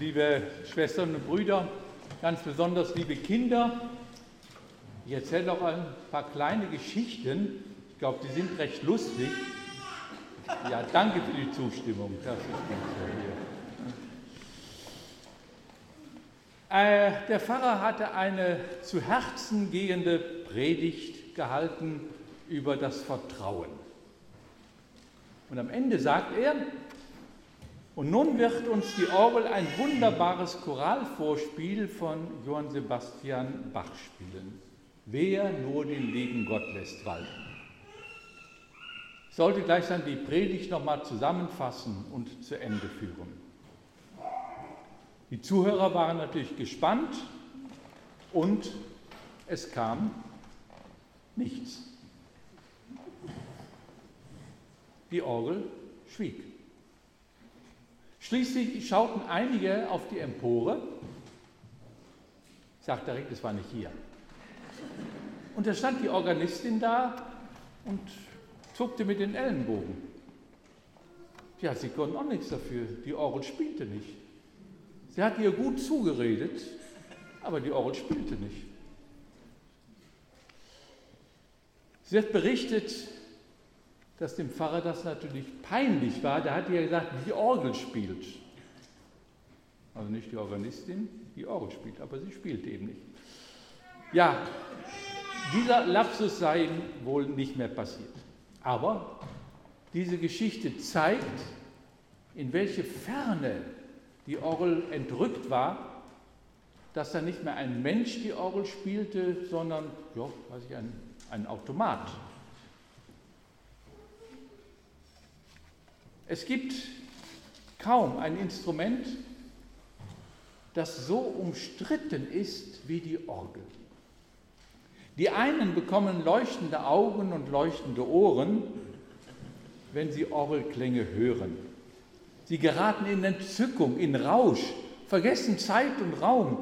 liebe Schwestern und Brüder, ganz besonders liebe Kinder. Ich erzähle noch ein paar kleine Geschichten. Ich glaube, die sind recht lustig. Ja, danke für die Zustimmung. Das ist hier. Äh, der Pfarrer hatte eine zu Herzen gehende Predigt gehalten über das Vertrauen. Und am Ende sagt er, und nun wird uns die Orgel ein wunderbares Choralvorspiel von Johann Sebastian Bach spielen. Wer nur den lieben Gott lässt walten. Ich sollte gleich dann die Predigt nochmal zusammenfassen und zu Ende führen. Die Zuhörer waren natürlich gespannt und es kam nichts. Die Orgel schwieg. Schließlich schauten einige auf die Empore. Ich sagte direkt, es war nicht hier. Und da stand die Organistin da und zuckte mit den Ellenbogen. Ja, sie konnten auch nichts dafür. Die Orgel spielte nicht. Sie hat ihr gut zugeredet, aber die Orgel spielte nicht. Sie hat berichtet, dass dem Pfarrer das natürlich peinlich war. Da hat er gesagt, die Orgel spielt. Also nicht die Organistin, die Orgel spielt, aber sie spielt eben nicht. Ja, dieser Lapsus sei ihm wohl nicht mehr passiert. Aber diese Geschichte zeigt, in welche Ferne die Orgel entrückt war, dass da nicht mehr ein Mensch die Orgel spielte, sondern, ja, weiß ich, ein, ein Automat. Es gibt kaum ein Instrument, das so umstritten ist wie die Orgel. Die einen bekommen leuchtende Augen und leuchtende Ohren, wenn sie Orgelklänge hören. Sie geraten in Entzückung, in Rausch, vergessen Zeit und Raum.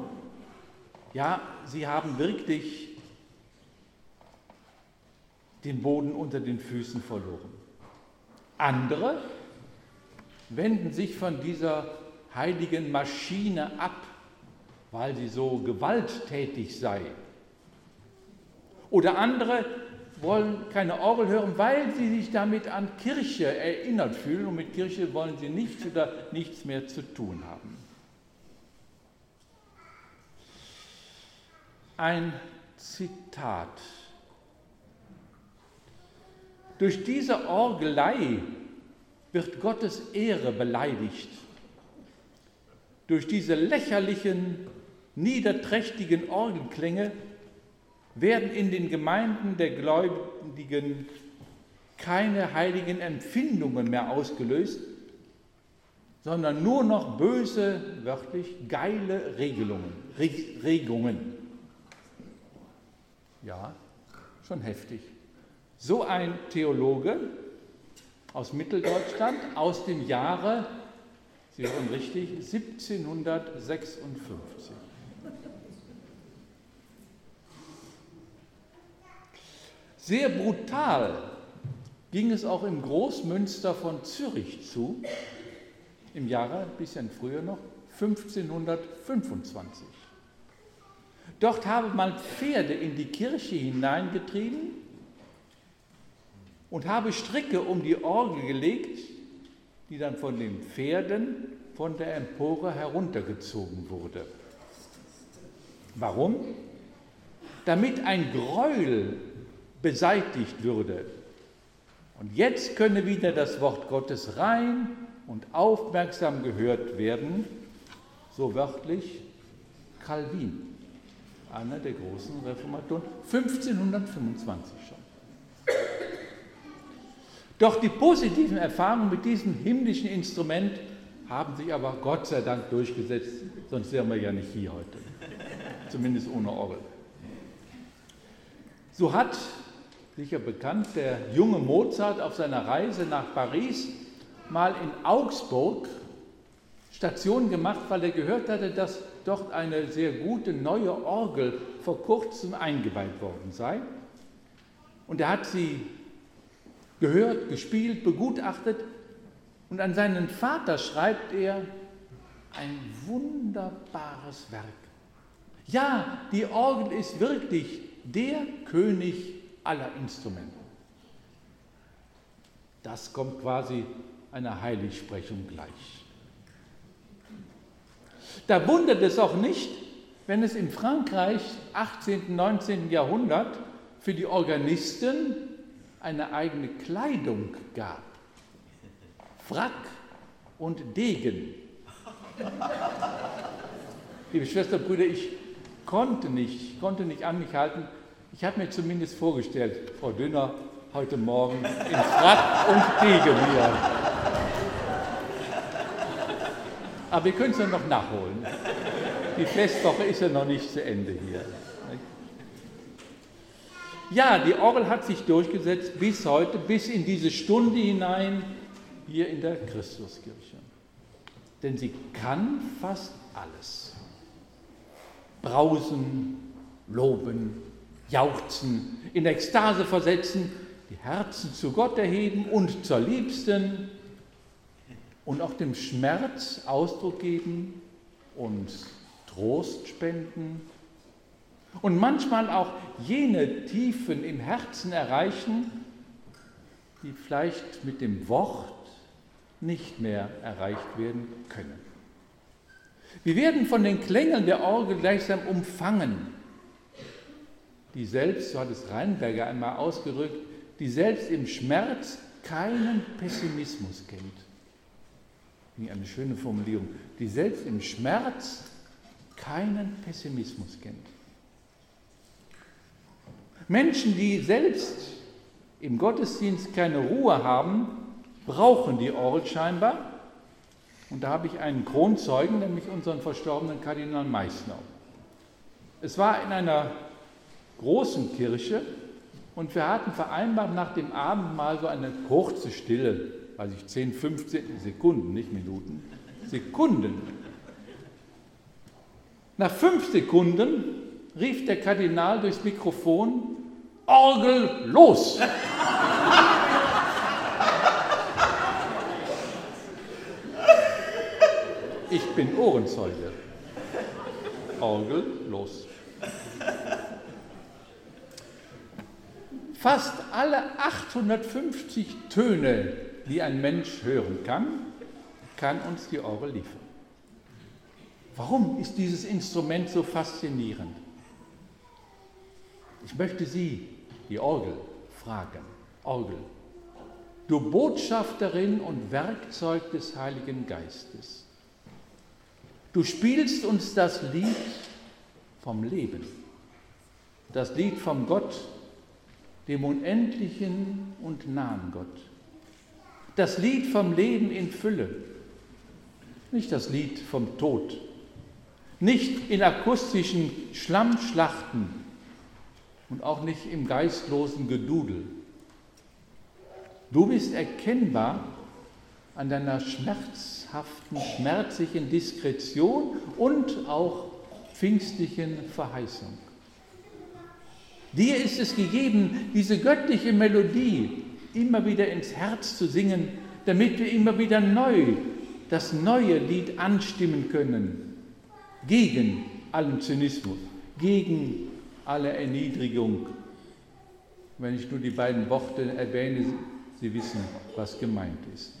Ja, sie haben wirklich den Boden unter den Füßen verloren. Andere wenden sich von dieser heiligen Maschine ab, weil sie so gewalttätig sei. Oder andere wollen keine Orgel hören, weil sie sich damit an Kirche erinnert fühlen und mit Kirche wollen sie nichts oder nichts mehr zu tun haben. Ein Zitat. Durch diese Orgelei wird Gottes Ehre beleidigt. Durch diese lächerlichen, niederträchtigen Orgelklänge werden in den Gemeinden der Gläubigen keine heiligen Empfindungen mehr ausgelöst, sondern nur noch böse, wörtlich geile Regelungen, Regungen. Ja, schon heftig. So ein Theologe aus Mitteldeutschland aus dem Jahre, Sie hören richtig, 1756. Sehr brutal ging es auch im Großmünster von Zürich zu, im Jahre, ein bisschen früher noch, 1525. Dort habe man Pferde in die Kirche hineingetrieben und habe Stricke um die Orgel gelegt, die dann von den Pferden von der Empore heruntergezogen wurde. Warum? Damit ein Gräuel beseitigt würde. Und jetzt könne wieder das Wort Gottes rein und aufmerksam gehört werden, so wörtlich Calvin, einer der großen Reformatoren, 1525 schon. Doch die positiven Erfahrungen mit diesem himmlischen Instrument haben sich aber Gott sei Dank durchgesetzt, sonst wären wir ja nicht hier heute. Zumindest ohne Orgel. So hat, sicher bekannt, der junge Mozart auf seiner Reise nach Paris mal in Augsburg Station gemacht, weil er gehört hatte, dass dort eine sehr gute neue Orgel vor kurzem eingeweiht worden sei. Und er hat sie gehört, gespielt, begutachtet. Und an seinen Vater schreibt er, ein wunderbares Werk. Ja, die Orgel ist wirklich der König aller Instrumente. Das kommt quasi einer Heiligsprechung gleich. Da wundert es auch nicht, wenn es in Frankreich 18., 19. Jahrhundert für die Organisten eine eigene Kleidung gab. Frack und Degen. Liebe Schwestern Brüder, ich konnte nicht, konnte nicht an mich halten. Ich habe mir zumindest vorgestellt, Frau Dünner, heute Morgen in Frack und Degen hier. Aber wir können es ja noch nachholen. Die Festwoche ist ja noch nicht zu Ende hier. Ja, die Orgel hat sich durchgesetzt bis heute, bis in diese Stunde hinein hier in der Christuskirche. Denn sie kann fast alles. Brausen, loben, jauchzen, in Ekstase versetzen, die Herzen zu Gott erheben und zur Liebsten und auch dem Schmerz Ausdruck geben und Trost spenden und manchmal auch jene Tiefen im Herzen erreichen, die vielleicht mit dem Wort nicht mehr erreicht werden können. Wir werden von den Klängen der Orgel gleichsam umfangen, die selbst, so hat es Reinberger einmal ausgedrückt, die selbst im Schmerz keinen Pessimismus kennt. Eine schöne Formulierung, die selbst im Schmerz keinen Pessimismus kennt. Menschen, die selbst im Gottesdienst keine Ruhe haben, brauchen die Orgel scheinbar. Und da habe ich einen Kronzeugen, nämlich unseren verstorbenen Kardinal Meissner. Es war in einer großen Kirche und wir hatten vereinbart, nach dem Abendmahl so eine kurze Stille, weiß ich, 10, 15 Sekunden, nicht Minuten, Sekunden. Nach fünf Sekunden rief der Kardinal durchs Mikrofon, Orgel los! Ich bin Ohrenzeuge. Orgel los. Fast alle 850 Töne, die ein Mensch hören kann, kann uns die Orgel liefern. Warum ist dieses Instrument so faszinierend? Ich möchte Sie, die Orgel, fragen. Orgel, du Botschafterin und Werkzeug des Heiligen Geistes. Du spielst uns das Lied vom Leben, das Lied vom Gott, dem unendlichen und nahen Gott, das Lied vom Leben in Fülle, nicht das Lied vom Tod, nicht in akustischen Schlammschlachten und auch nicht im geistlosen Gedudel. Du bist erkennbar an deiner schmerzhaften, schmerzlichen Diskretion und auch pfingstlichen Verheißung. Dir ist es gegeben, diese göttliche Melodie immer wieder ins Herz zu singen, damit wir immer wieder neu das neue Lied anstimmen können, gegen allen Zynismus, gegen alle Erniedrigung. Wenn ich nur die beiden Worte erwähne, Sie wissen, was gemeint ist.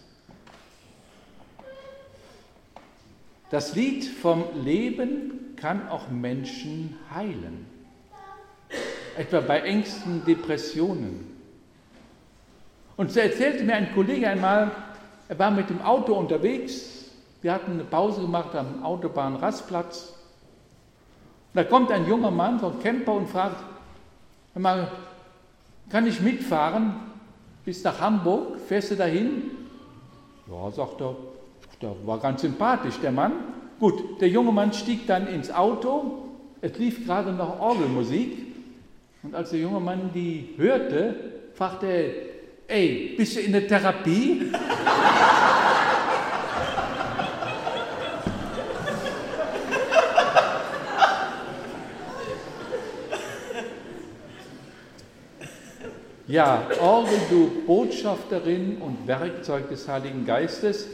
Das Lied vom Leben kann auch Menschen heilen, etwa bei Ängsten, Depressionen. Und so erzählte mir ein Kollege einmal, er war mit dem Auto unterwegs, wir hatten eine Pause gemacht am Autobahnrastplatz. Da kommt ein junger Mann vom Camper und fragt, mal, kann ich mitfahren bis nach Hamburg? Fährst du dahin? Ja, sagt er, der war ganz sympathisch, der Mann. Gut, der junge Mann stieg dann ins Auto, es lief gerade noch Orgelmusik. Und als der junge Mann die hörte, fragte er, ey, bist du in der Therapie? Ja, Orgel, du Botschafterin und Werkzeug des Heiligen Geistes,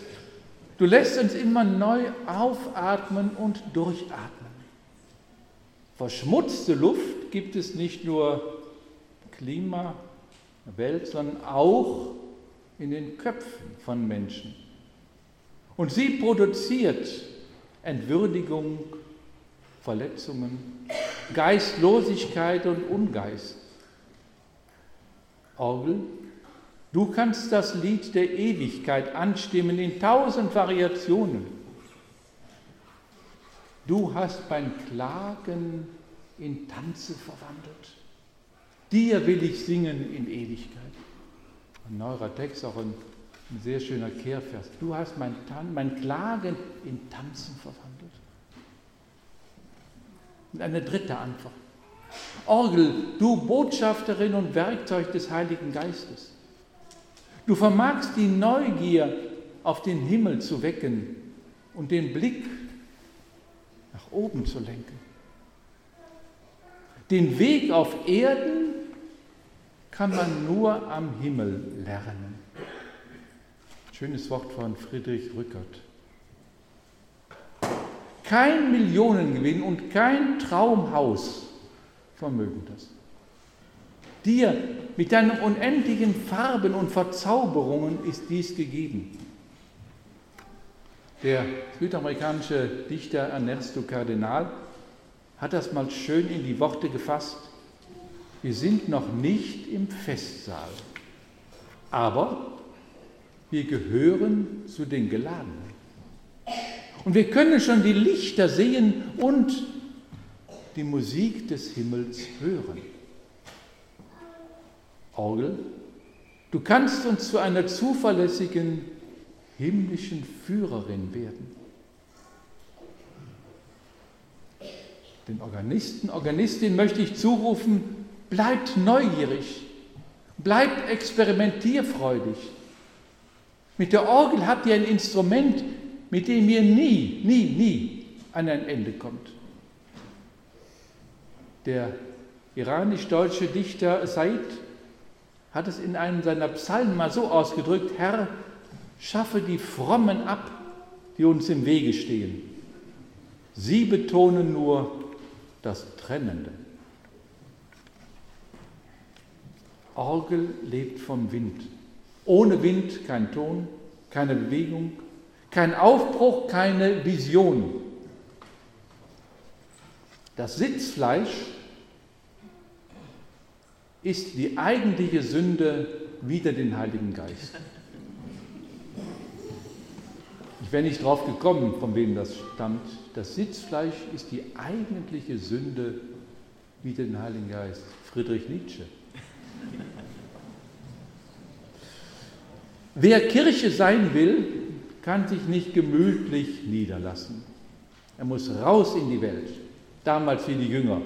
Du lässt uns immer neu aufatmen und durchatmen. Verschmutzte Luft gibt es nicht nur Klima, Welt, sondern auch in den Köpfen von Menschen. Und sie produziert Entwürdigung, Verletzungen, Geistlosigkeit und Ungeist. Orgel, du kannst das Lied der Ewigkeit anstimmen in tausend Variationen. Du hast mein Klagen in Tanze verwandelt. Dir will ich singen in Ewigkeit. Ein neuer Text, auch ein, ein sehr schöner Kehrvers. Du hast mein, mein Klagen in Tanzen verwandelt. Und eine dritte Antwort. Orgel, du Botschafterin und Werkzeug des Heiligen Geistes. Du vermagst die Neugier auf den Himmel zu wecken und den Blick nach oben zu lenken. Den Weg auf Erden kann man nur am Himmel lernen. Schönes Wort von Friedrich Rückert. Kein Millionengewinn und kein Traumhaus vermögen das. Dir mit deinen unendlichen Farben und Verzauberungen ist dies gegeben. Der südamerikanische Dichter Ernesto Cardenal hat das mal schön in die Worte gefasst. Wir sind noch nicht im Festsaal, aber wir gehören zu den Geladenen. Und wir können schon die Lichter sehen und die Musik des Himmels hören. Orgel, du kannst uns zu einer zuverlässigen himmlischen Führerin werden. Den Organisten, Organistin möchte ich zurufen, bleibt neugierig, bleibt experimentierfreudig. Mit der Orgel habt ihr ein Instrument, mit dem ihr nie, nie, nie an ein Ende kommt. Der iranisch-deutsche Dichter Said hat es in einem seiner Psalmen mal so ausgedrückt, Herr, schaffe die Frommen ab, die uns im Wege stehen. Sie betonen nur das Trennende. Orgel lebt vom Wind. Ohne Wind kein Ton, keine Bewegung, kein Aufbruch, keine Vision. Das Sitzfleisch ist die eigentliche Sünde wider den Heiligen Geist. Ich wäre nicht drauf gekommen, von wem das stammt. Das Sitzfleisch ist die eigentliche Sünde wider den Heiligen Geist. Friedrich Nietzsche. Wer Kirche sein will, kann sich nicht gemütlich niederlassen. Er muss raus in die Welt, damals wie die Jünger.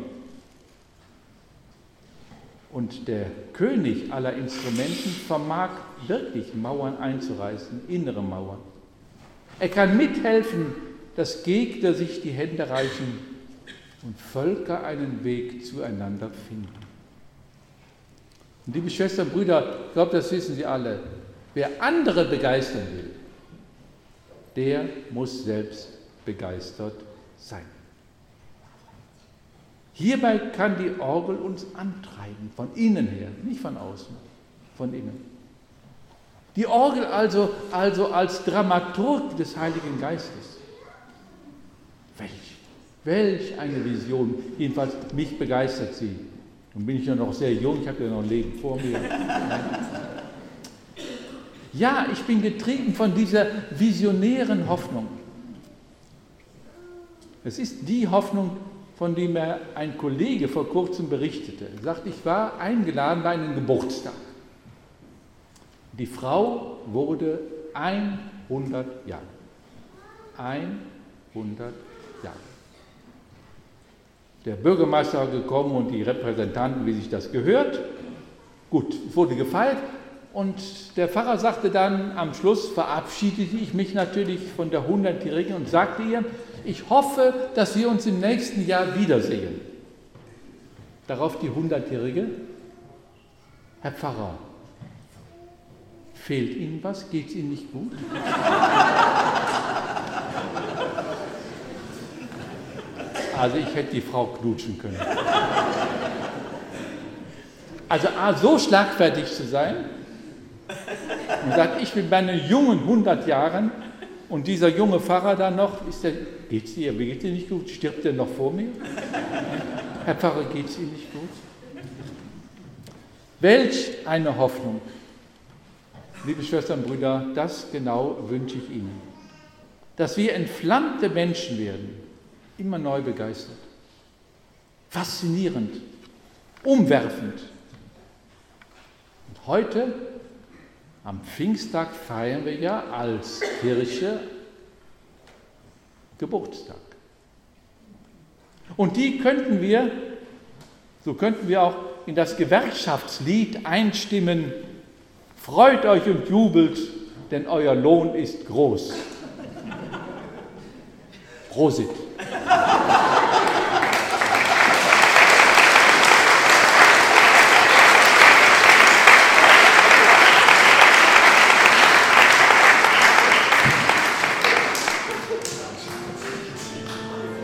Und der König aller Instrumenten vermag wirklich Mauern einzureißen, innere Mauern. Er kann mithelfen, dass Gegner sich die Hände reichen und Völker einen Weg zueinander finden. Und liebe Schwestern Brüder, ich glaube, das wissen Sie alle, wer andere begeistern will, der muss selbst begeistert sein. Hierbei kann die Orgel uns antreiben, von innen her, nicht von außen, von innen. Die Orgel also, also als Dramaturg des Heiligen Geistes. Welch, welch eine Vision. Jedenfalls mich begeistert sie. Nun bin ich ja noch sehr jung, ich habe ja noch ein Leben vor mir. Ja, ich bin getrieben von dieser visionären Hoffnung. Es ist die Hoffnung, von dem mir ein Kollege vor kurzem berichtete. Er sagt, ich war eingeladen bei einem Geburtstag. Die Frau wurde 100 Jahre. 100 Jahre. Der Bürgermeister war gekommen und die Repräsentanten, wie sich das gehört. Gut, wurde gefeiert und der Pfarrer sagte dann, am Schluss verabschiedete ich mich natürlich von der 100-Jährigen und sagte ihr, ich hoffe, dass wir uns im nächsten Jahr wiedersehen. Darauf die 100-Jährige, Herr Pfarrer, fehlt Ihnen was? Geht es Ihnen nicht gut? Also ich hätte die Frau knutschen können. Also A, so schlagfertig zu sein, und sagt, ich bin bei meinen jungen 100 Jahren und dieser junge Pfarrer da noch, ist der, geht's dir, wie geht's dir nicht gut? Stirbt er noch vor mir? Herr Pfarrer, geht's Ihnen nicht gut? Welch eine Hoffnung. Liebe Schwestern und Brüder, das genau wünsche ich Ihnen. Dass wir entflammte Menschen werden, immer neu begeistert, faszinierend, umwerfend. Und heute, am Pfingsttag, feiern wir ja als Kirche Geburtstag. Und die könnten wir, so könnten wir auch in das Gewerkschaftslied einstimmen, freut euch und jubelt, denn euer Lohn ist groß. Prosit.